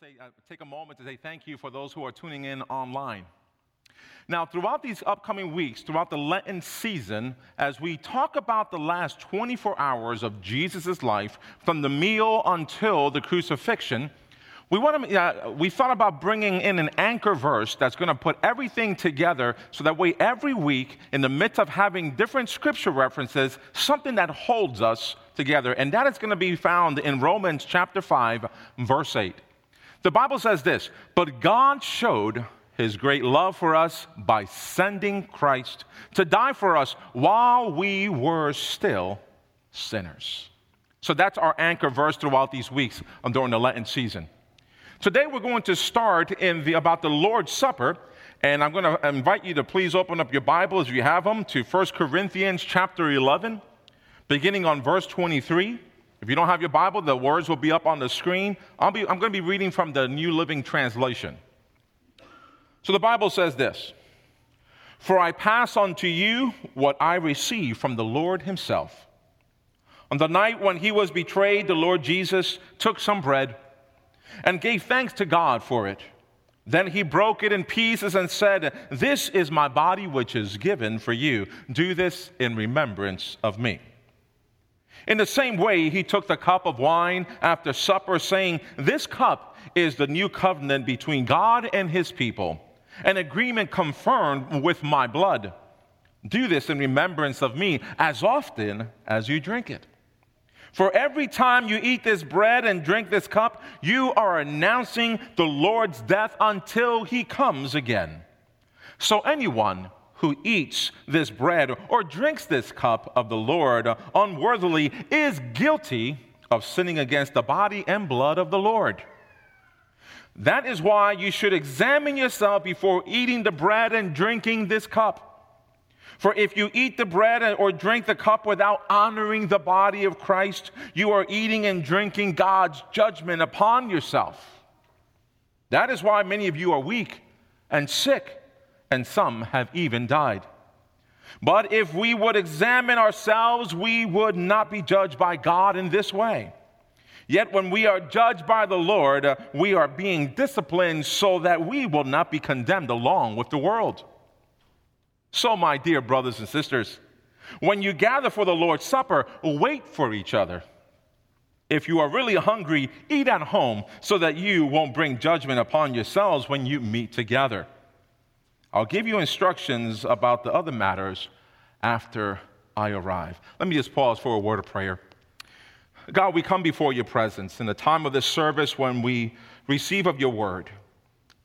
to say, uh, take a moment to say thank you for those who are tuning in online. Now, throughout these upcoming weeks, throughout the Lenten season, as we talk about the last 24 hours of Jesus' life, from the meal until the crucifixion, we, want to, uh, we thought about bringing in an anchor verse that's going to put everything together so that way every week, in the midst of having different scripture references, something that holds us together. And that is going to be found in Romans chapter 5, verse 8. The Bible says this But God showed his great love for us by sending Christ to die for us while we were still sinners. So that's our anchor verse throughout these weeks during the Lenten season. Today we're going to start in the, about the Lord's Supper, and I'm going to invite you to please open up your Bibles if you have them to 1 Corinthians chapter 11, beginning on verse 23. If you don't have your Bible, the words will be up on the screen. Be, I'm going to be reading from the New Living Translation. So the Bible says this For I pass on to you what I received from the Lord Himself. On the night when He was betrayed, the Lord Jesus took some bread and gave thanks to God for it. Then he broke it in pieces and said, This is my body which is given for you. Do this in remembrance of me. In the same way, he took the cup of wine after supper, saying, This cup is the new covenant between God and his people, an agreement confirmed with my blood. Do this in remembrance of me as often as you drink it. For every time you eat this bread and drink this cup, you are announcing the Lord's death until he comes again. So anyone who eats this bread or drinks this cup of the Lord unworthily is guilty of sinning against the body and blood of the Lord. That is why you should examine yourself before eating the bread and drinking this cup. For if you eat the bread or drink the cup without honoring the body of Christ, you are eating and drinking God's judgment upon yourself. That is why many of you are weak and sick and some have even died. But if we would examine ourselves, we would not be judged by God in this way. Yet when we are judged by the Lord, uh, we are being disciplined so that we will not be condemned along with the world. So, my dear brothers and sisters, when you gather for the Lord's Supper, wait for each other. If you are really hungry, eat at home so that you won't bring judgment upon yourselves when you meet together. I'll give you instructions about the other matters after I arrive. Let me just pause for a word of prayer. God, we come before your presence in the time of this service when we receive of your word.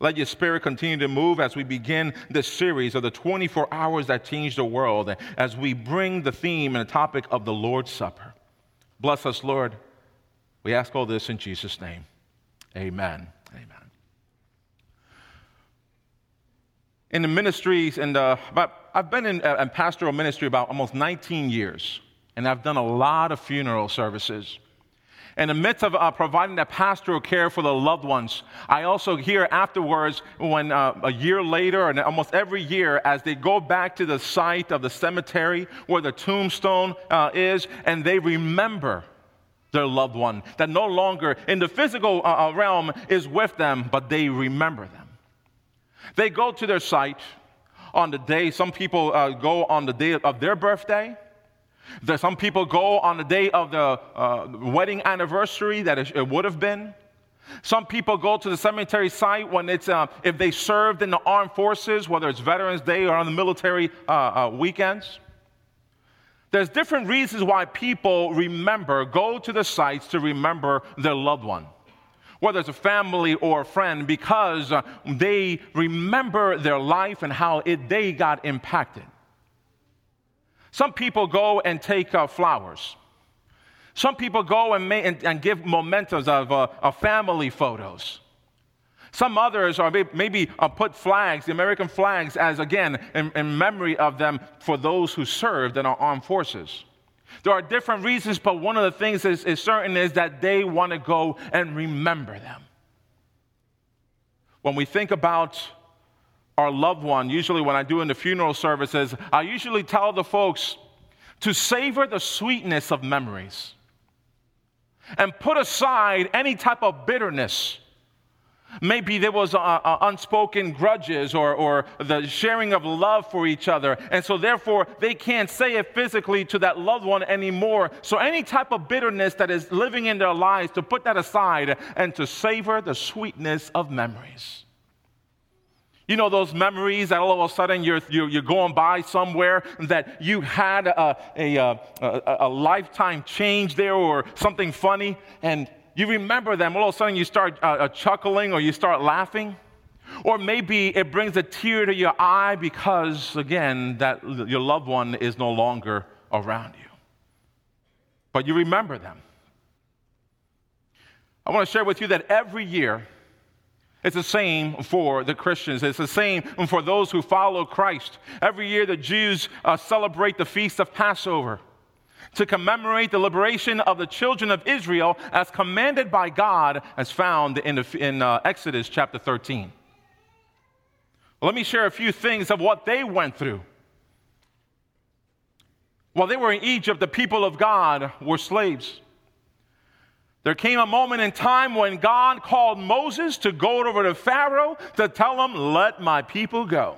Let your spirit continue to move as we begin this series of the 24 hours that change the world, as we bring the theme and the topic of the Lord's Supper. Bless us, Lord. We ask all this in Jesus' name. Amen. Amen. In the ministries and about, I've been in, uh, in pastoral ministry about almost 19 years, and I've done a lot of funeral services. In the midst of uh, providing that pastoral care for the loved ones, I also hear afterwards, when uh, a year later, and almost every year, as they go back to the site of the cemetery where the tombstone uh, is, and they remember their loved one that no longer in the physical uh, uh, realm is with them, but they remember them. They go to their site on the day, some people uh, go on the day of their birthday. There, some people go on the day of the uh, wedding anniversary that it, would have been. Some people go to the cemetery site when it's, uh, if they served in the armed forces, whether it's Veterans Day or on the military uh, uh weekends. There's different reasons why people remember, go to the sites to remember their loved one whether it's a family or a friend, because uh, they remember their life and how it, they got impacted. Some people go and take uh, flowers. Some people go and, may, and, and give mementos of, uh, family photos. Some others are maybe uh, put flags, the American flags, as again, in, in memory of them for those who served in our armed forces. There are different reasons, but one of the things is, is certain is that they want to go and remember them. When we think about our loved one, usually when I do in the funeral services, I usually tell the folks to savor the sweetness of memories and put aside any type of bitterness Maybe there was uh, uh, unspoken grudges or, or the sharing of love for each other. And so, therefore, they can't say it physically to that loved one anymore. So, any type of bitterness that is living in their lives, to put that aside and to savor the sweetness of memories. You know, those memories that all of a sudden you're, you're, going by somewhere that you had a, a, a, a, lifetime change there or something funny, and you remember them, all of a sudden you start uh, uh, chuckling or you start laughing. Or maybe it brings a tear to your eye because, again, that your loved one is no longer around you. But you remember them. I want to share with you that every year, it's the same for the Christians. It's the same for those who follow Christ. Every year, the Jews uh, celebrate the feast of Passover to commemorate the liberation of the children of Israel as commanded by God, as found in, in uh, Exodus chapter 13. let me share a few things of what they went through. While they were in Egypt, the people of God were slaves. There came a moment in time when God called Moses to go over to Pharaoh to tell him, Let my people go.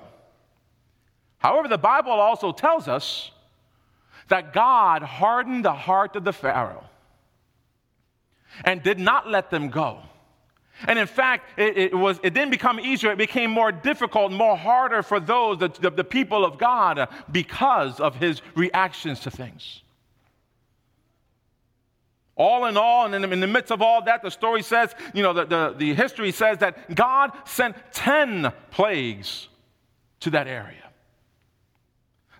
However, the Bible also tells us that God hardened the heart of the Pharaoh and did not let them go. And in fact, it, it, was, it didn't become easier, it became more difficult, more harder for those, the, the, the people of God, because of his reactions to things. All in all, and in, the midst of all that, the story says, you know, the, the, the history says that God sent 10 plagues to that area.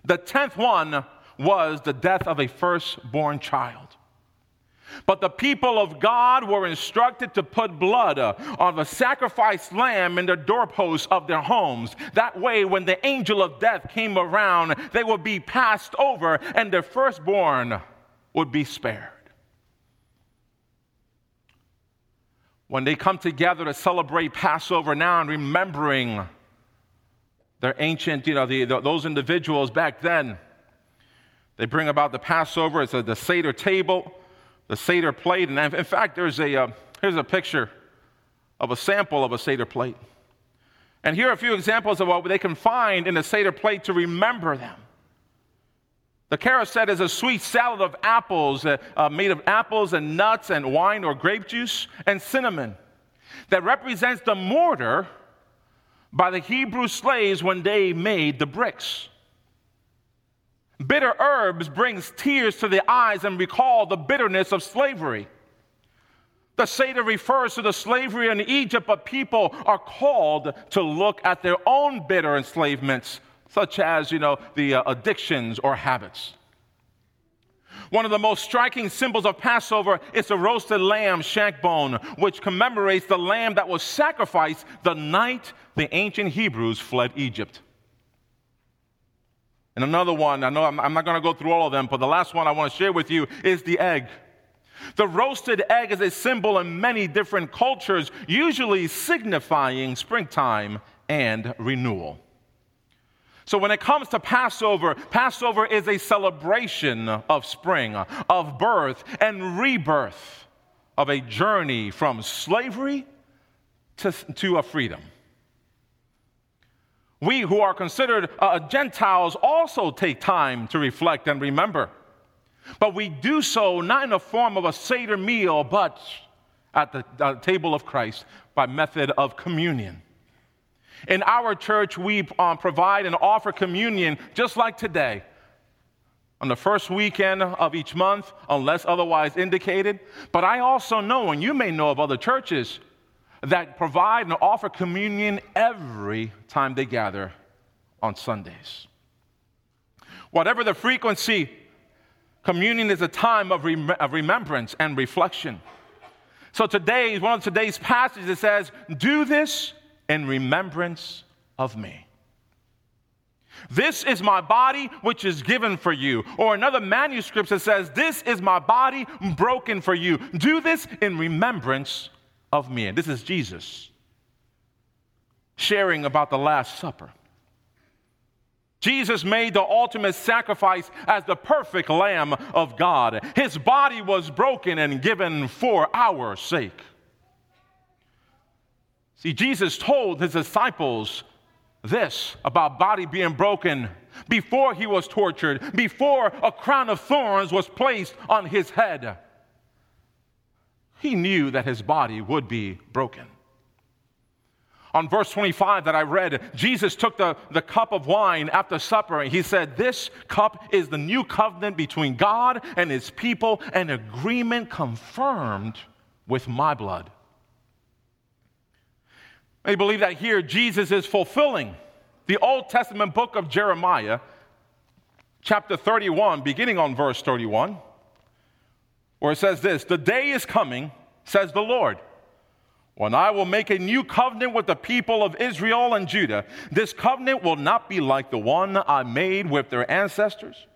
The 10th one was the death of a firstborn child. But the people of God were instructed to put blood uh, of a sacrificed lamb in the doorposts of their homes. That way, when the angel of death came around, they would be passed over and their firstborn would be spared. When they come together to celebrate Passover now and remembering their ancient, you know, the, the, those individuals back then, they bring about the Passover. It's a, the Seder table, the Seder plate. And in fact, there's a, uh, here's a picture of a sample of a Seder plate. And here are a few examples of what they can find in the Seder plate to remember them. The charoset is a sweet salad of apples, uh, uh, made of apples and nuts and wine or grape juice and cinnamon, that represents the mortar by the Hebrew slaves when they made the bricks. Bitter herbs brings tears to the eyes and recall the bitterness of slavery. The Seder refers to the slavery in Egypt, but people are called to look at their own bitter enslavements, such as, you know, the uh, addictions or habits. One of the most striking symbols of Passover is the roasted lamb shank bone, which commemorates the lamb that was sacrificed the night the ancient Hebrews fled Egypt. And another one, I know I'm, I'm not going to go through all of them, but the last one I want to share with you is the egg. The roasted egg is a symbol in many different cultures, usually signifying springtime and renewal. So, when it comes to Passover, Passover is a celebration of spring, of birth and rebirth, of a journey from slavery to, to a freedom. We who are considered uh, Gentiles also take time to reflect and remember. But we do so not in the form of a Seder meal, but at the uh, table of Christ by method of communion. In our church, we um, provide and offer communion just like today. On the first weekend of each month, unless otherwise indicated. But I also know, and you may know of other churches, that provide and offer communion every time they gather on Sundays. Whatever the frequency, communion is a time of, rem- of remembrance and reflection. So today, one of today's passages it says, "Do this in remembrance of me." This is my body, which is given for you. Or another manuscript that says, This is my body broken for you. Do this in remembrance of me. And this is Jesus sharing about the Last Supper. Jesus made the ultimate sacrifice as the perfect Lamb of God. His body was broken and given for our sake. See, Jesus told his disciples this about body being broken before he was tortured, before a crown of thorns was placed on his head. He knew that his body would be broken. On verse 25 that I read, Jesus took the, the cup of wine after supper and he said, This cup is the new covenant between God and his people, an agreement confirmed with my blood. I believe that here Jesus is fulfilling the Old Testament book of Jeremiah, chapter 31, beginning on verse 31, where it says this The day is coming, says the Lord, when I will make a new covenant with the people of Israel and Judah. This covenant will not be like the one I made with their ancestors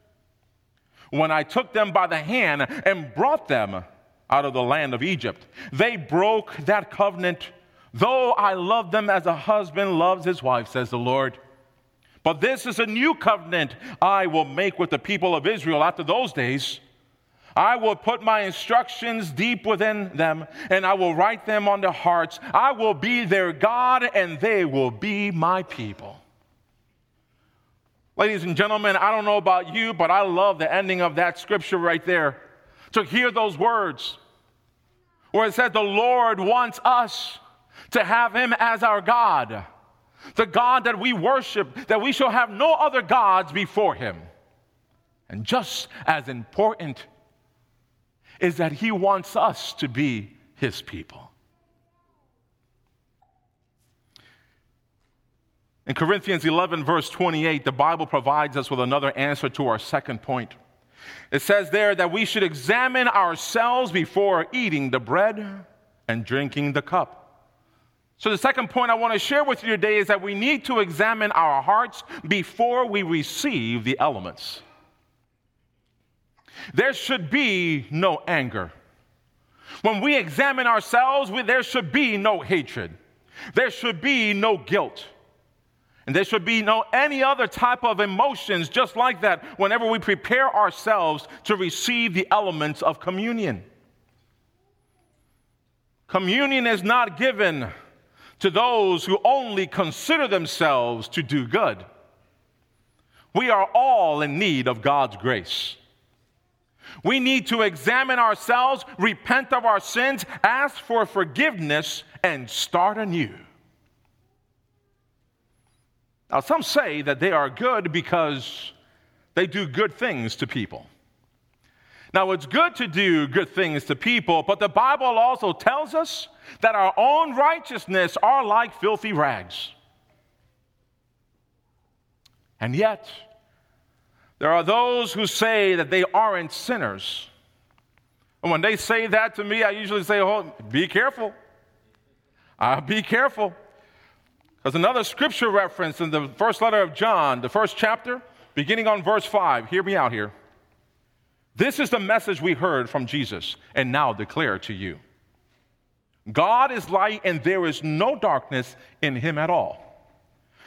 when I took them by the hand and brought them out of the land of Egypt. They broke that covenant Though I love them as a husband loves his wife, says the Lord. But this is a new covenant I will make with the people of Israel after those days. I will put my instructions deep within them, and I will write them on their hearts. I will be their God, and they will be my people. Ladies and gentlemen, I don't know about you, but I love the ending of that scripture right there. To hear those words where it said, The Lord wants us to have him as our God, the God that we worship, that we shall have no other gods before him. And just as important is that he wants us to be his people. In Corinthians 11, verse 28, the Bible provides us with another answer to our second point. It says there that we should examine ourselves before eating the bread and drinking the cup. So, the second point I want to share with you today is that we need to examine our hearts before we receive the elements. There should be no anger. When we examine ourselves, we, there should be no hatred. There should be no guilt. And there should be no any other type of emotions just like that whenever we prepare ourselves to receive the elements of communion. Communion is not given to those who only consider themselves to do good. We are all in need of God's grace. We need to examine ourselves, repent of our sins, ask for forgiveness, and start anew. Now, some say that they are good because they do good things to people. Now, it's good to do good things to people, but the Bible also tells us that our own righteousness are like filthy rags. And yet, there are those who say that they aren't sinners. And when they say that to me, I usually say, Oh, be careful. Uh, be careful. There's another scripture reference in the first letter of John, the first chapter, beginning on verse 5. Hear me out here. This is the message we heard from Jesus and now declare to you. God is light and there is no darkness in him at all.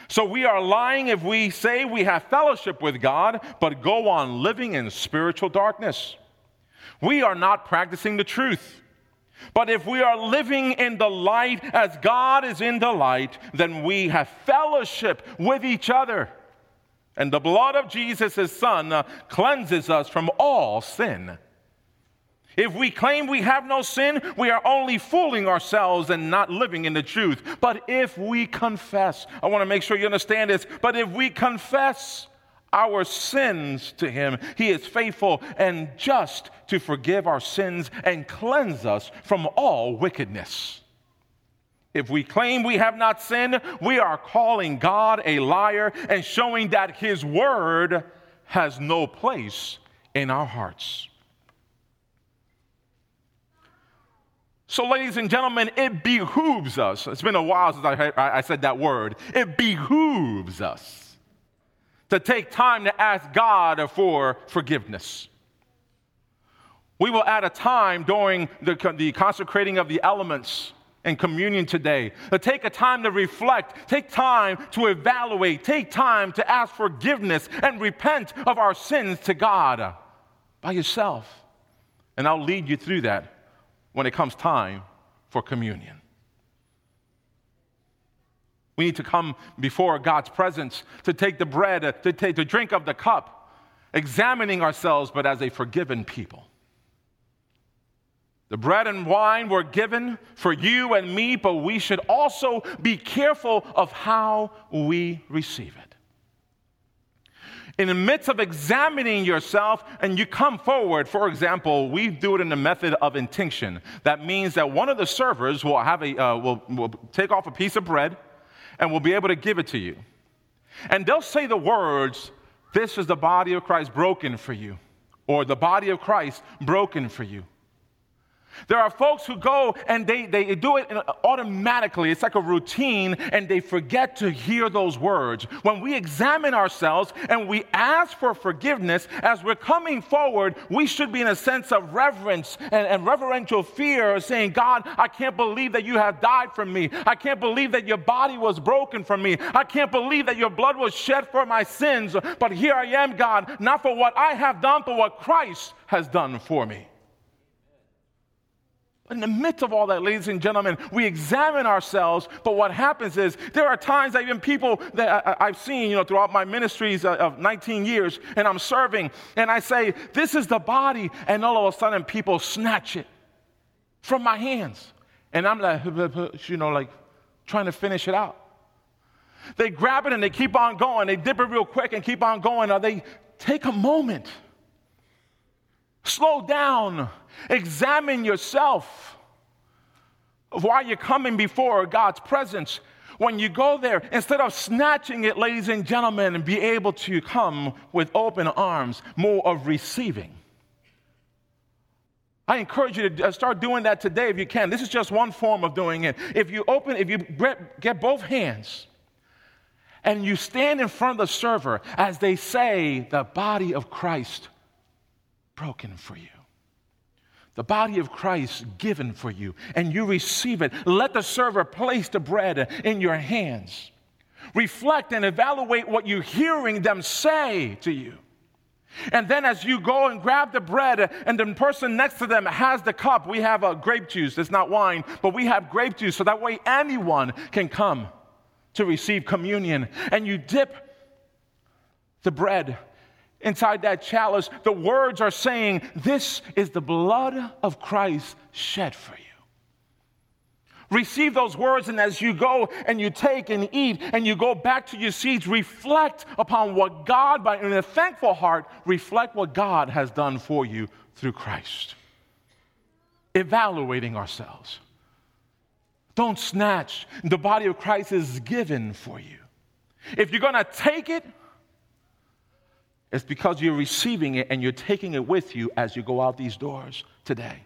So we are lying if we say we have fellowship with God, but go on living in spiritual darkness. We are not practicing the truth. But if we are living in the light as God is in the light, then we have fellowship with each other. And the blood of Jesus, his son, cleanses us from all sin. If we claim we have no sin, we are only fooling ourselves and not living in the truth. But if we confess, I want to make sure you understand this, but if we confess our sins to Him, He is faithful and just to forgive our sins and cleanse us from all wickedness. If we claim we have not sinned, we are calling God a liar and showing that His word has no place in our hearts. So, ladies and gentlemen, it behooves us. It's been a while since I, I, said that word. It behooves us to take time to ask God for forgiveness. We will add a time during the, the consecrating of the elements and communion today. To take a time to reflect, take time to evaluate, take time to ask forgiveness and repent of our sins to God by yourself. And I'll lead you through that when it comes time for communion. We need to come before God's presence to take the bread, to, take, to drink of the cup, examining ourselves, but as a forgiven people. The bread and wine were given for you and me, but we should also be careful of how we receive it. In the midst of examining yourself, and you come forward, for example, we do it in the method of intinction. That means that one of the servers will, have a, uh, will, will take off a piece of bread and will be able to give it to you. And they'll say the words, This is the body of Christ broken for you, or the body of Christ broken for you. There are folks who go and they, they do it automatically. It's like a routine, and they forget to hear those words. When we examine ourselves and we ask for forgiveness, as we're coming forward, we should be in a sense of reverence and, and reverential fear, saying, God, I can't believe that you have died for me. I can't believe that your body was broken for me. I can't believe that your blood was shed for my sins. But here I am, God, not for what I have done, but what Christ has done for me in the midst of all that, ladies and gentlemen, we examine ourselves, but what happens is there are times that even people that I, have seen, you know, throughout my ministries of 19 years, and I'm serving, and I say, This is the body, and all of a sudden people snatch it from my hands. And I'm like, you know, like trying to finish it out. They grab it and they keep on going. They dip it real quick and keep on going, or they take a moment Slow down. Examine yourself of why you're coming before God's presence. When you go there, instead of snatching it, ladies and gentlemen, and be able to come with open arms, more of receiving. I encourage you to uh, start doing that today if you can. This is just one form of doing it. If you open, if you get both hands and you stand in front of the server as they say, the body of Christ broken for you. The body of Christ given for you, and you receive it. Let the server place the bread in your hands. Reflect and evaluate what you're hearing them say to you. And then, as you go and grab the bread, and the person next to them has the cup, we have a grape juice. It's not wine, but we have grape juice, so that way anyone can come to receive communion. And you dip the bread inside that chalice, the words are saying, This is the blood of Christ shed for you. Receive those words, and as you go and you take and eat and you go back to your seats, reflect upon what God, by in a thankful heart, reflect what God has done for you through Christ. Evaluating ourselves. Don't snatch. The body of Christ is given for you. If you're going to take it, it's because you're receiving it and you're taking it with you as you go out these doors today.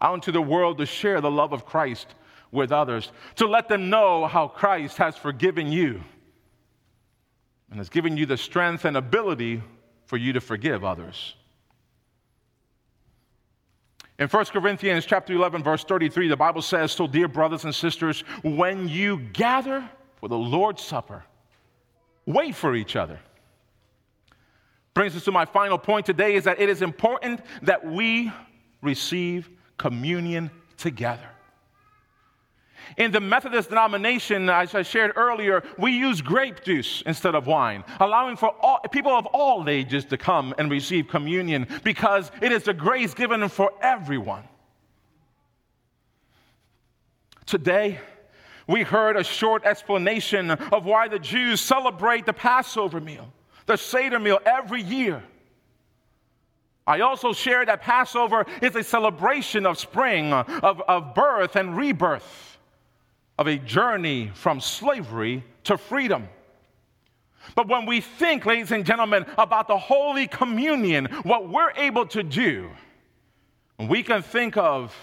Out into the world to share the love of Christ with others, to let them know how Christ has forgiven you and has given you the strength and ability for you to forgive others. In 1 Corinthians chapter 11 verse 33 the Bible says, "So dear brothers and sisters, when you gather for the Lord's supper, wait for each other." Brings us to my final point today is that it is important that we receive communion together. In the Methodist denomination, as I shared earlier, we use grape juice instead of wine, allowing for all, people of all ages to come and receive communion because it is a grace given for everyone. Today, we heard a short explanation of why the Jews celebrate the Passover meal the Seder meal every year. I also shared that Passover is a celebration of spring, of, of birth and rebirth, of a journey from slavery to freedom. But when we think, ladies and gentlemen, about the Holy Communion, what we're able to do, we can think of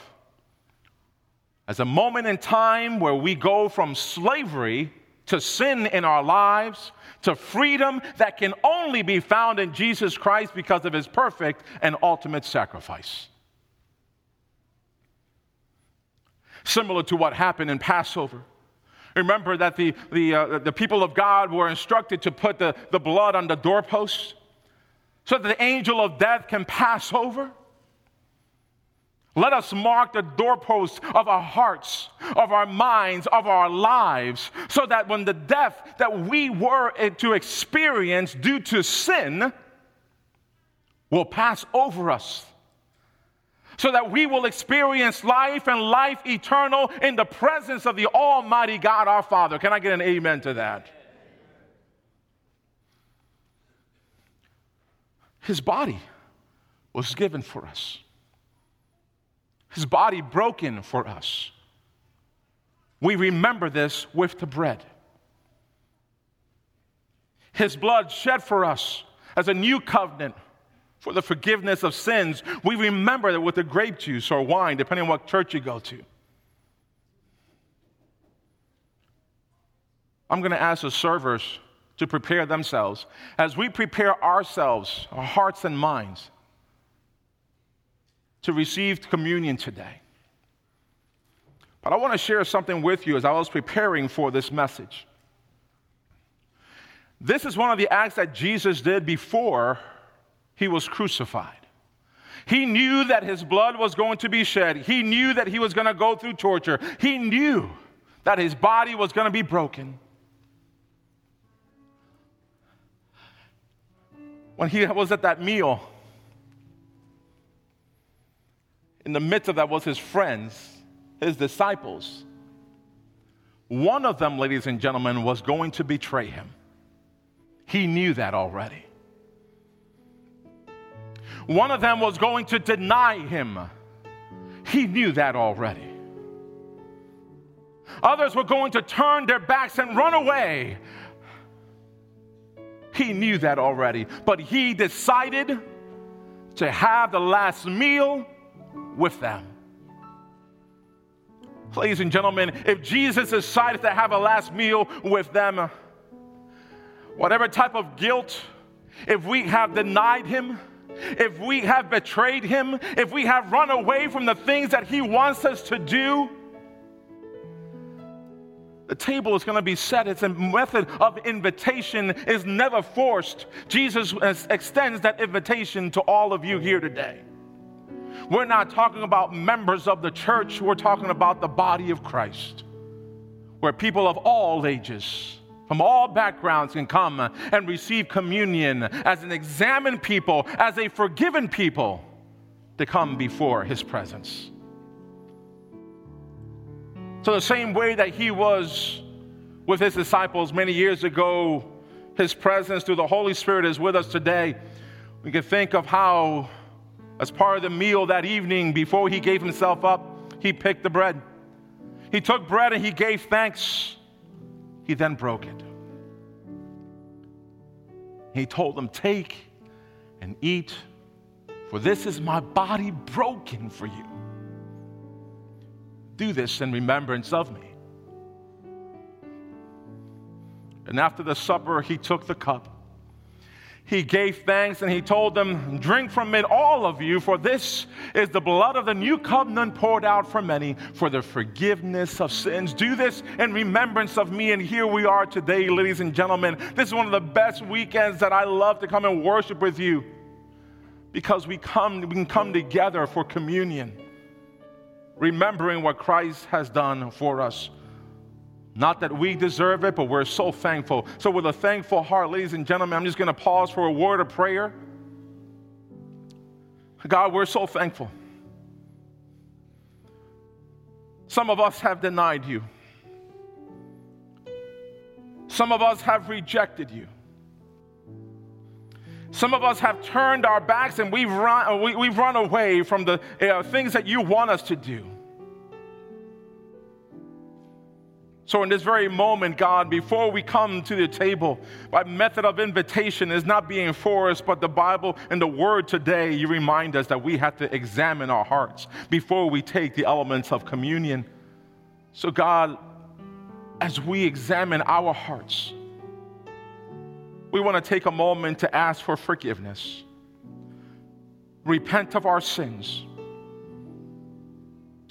as a moment in time where we go from slavery to sin in our lives, to freedom that can only be found in Jesus Christ because of his perfect and ultimate sacrifice. Similar to what happened in Passover. Remember that the, the, uh, the people of God were instructed to put the, the blood on the doorposts so that the angel of death can pass over. Let us mark the doorposts of our hearts, of our minds, of our lives, so that when the death that we were eh, to experience due to sin will pass over us, so that we will experience life and life eternal in the presence of the Almighty God our Father. Can I get an amen to that? His body was given for us his body broken for us. We remember this with the bread. His blood shed for us as a new covenant for the forgiveness of sins. We remember that with the grape juice or wine, depending on what church you go to. I'm going to ask the servers to prepare themselves. As we prepare ourselves, our hearts and minds, to receive communion today. But I want to share something with you as I was preparing for this message. This is one of the acts that Jesus did before he was crucified. He knew that his blood was going to be shed. He knew that he was going to go through torture. He knew that his body was going to be broken. When he was at that meal, in the midst of that was his friends, his disciples. One of them, ladies and gentlemen, was going to betray him. He knew that already. One of them was going to deny him. He knew that already. Others were going to turn their backs and run away. He knew that already. But he decided to have the last meal with them. Ladies and gentlemen, if Jesus decided to have a last meal with them, whatever type of guilt, if we have denied him, if we have betrayed him, if we have run away from the things that he wants us to do, the table is going to be set. It's a method of invitation is never forced. Jesus extends that invitation to all of you here today. We're not talking about members of the church, we're talking about the body of Christ, where people of all ages, from all backgrounds, can come and receive communion as an examined people, as a forgiven people, to come before his presence. So, the same way that he was with his disciples many years ago, his presence through the Holy Spirit is with us today. We can think of how as part of the meal that evening, before he gave himself up, he picked the bread. He took bread and he gave thanks. He then broke it. He told them, Take and eat, for this is my body broken for you. Do this in remembrance of me. And after the supper, he took the cup he gave thanks and he told them, Drink from it, all of you, for this is the blood of the new covenant poured out for many for the forgiveness of sins. Do this in remembrance of me. And here we are today, ladies and gentlemen. This is one of the best weekends that I love to come and worship with you because we come, we can come together for communion, remembering what Christ has done for us. Not that we deserve it, but we're so thankful. So, with a thankful heart, ladies and gentlemen, I'm just going to pause for a word of prayer. God, we're so thankful. Some of us have denied you, some of us have rejected you. Some of us have turned our backs and we've run, we, have run away from the uh, things that you want us to do. So, in this very moment, God, before we come to the table, by method of invitation is not being forced, but the Bible and the Word today, you remind us that we have to examine our hearts before we take the elements of communion. So, God, as we examine our hearts, we want to take a moment to ask for forgiveness, repent of our sins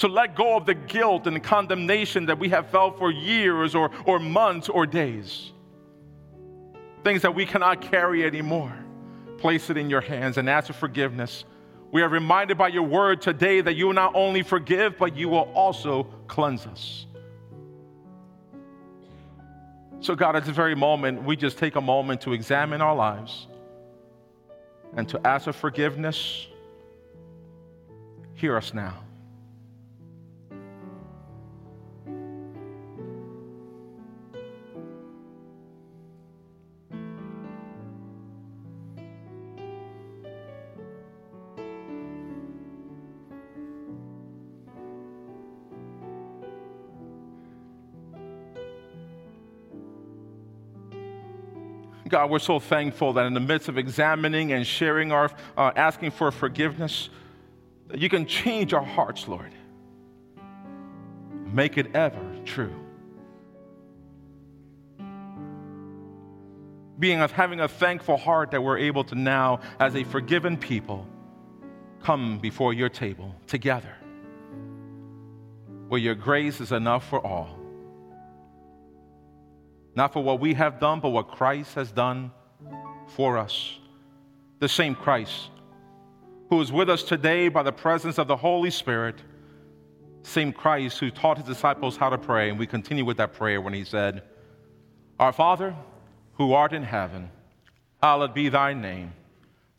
to let go of the guilt and the condemnation that we have felt for years or, or months or days. Things that we cannot carry anymore. Place it in your hands and ask for forgiveness We are reminded by your word today that you will not only forgive, but you will also cleanse us. So, God, at this very moment, we just take a moment to examine our lives and to ask for forgiveness. Hear us now. God, we're so thankful that in the midst of examining and sharing our, uh, asking for forgiveness, that you can change our hearts, Lord. Make it ever true. Being of having a thankful heart that we're able to now, as a forgiven people, come before your table together, where your grace is enough for all not for what we have done, but what Christ has done for us. The same Christ who is with us today by the presence of the Holy Spirit, same Christ who taught his disciples how to pray. And we continue with that prayer when he said, Our Father, who art in heaven, hallowed be thy name.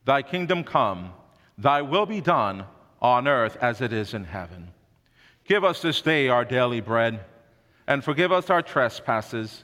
Thy kingdom come, thy will be done on earth as it is in heaven. Give us this day our daily bread, and forgive us our trespasses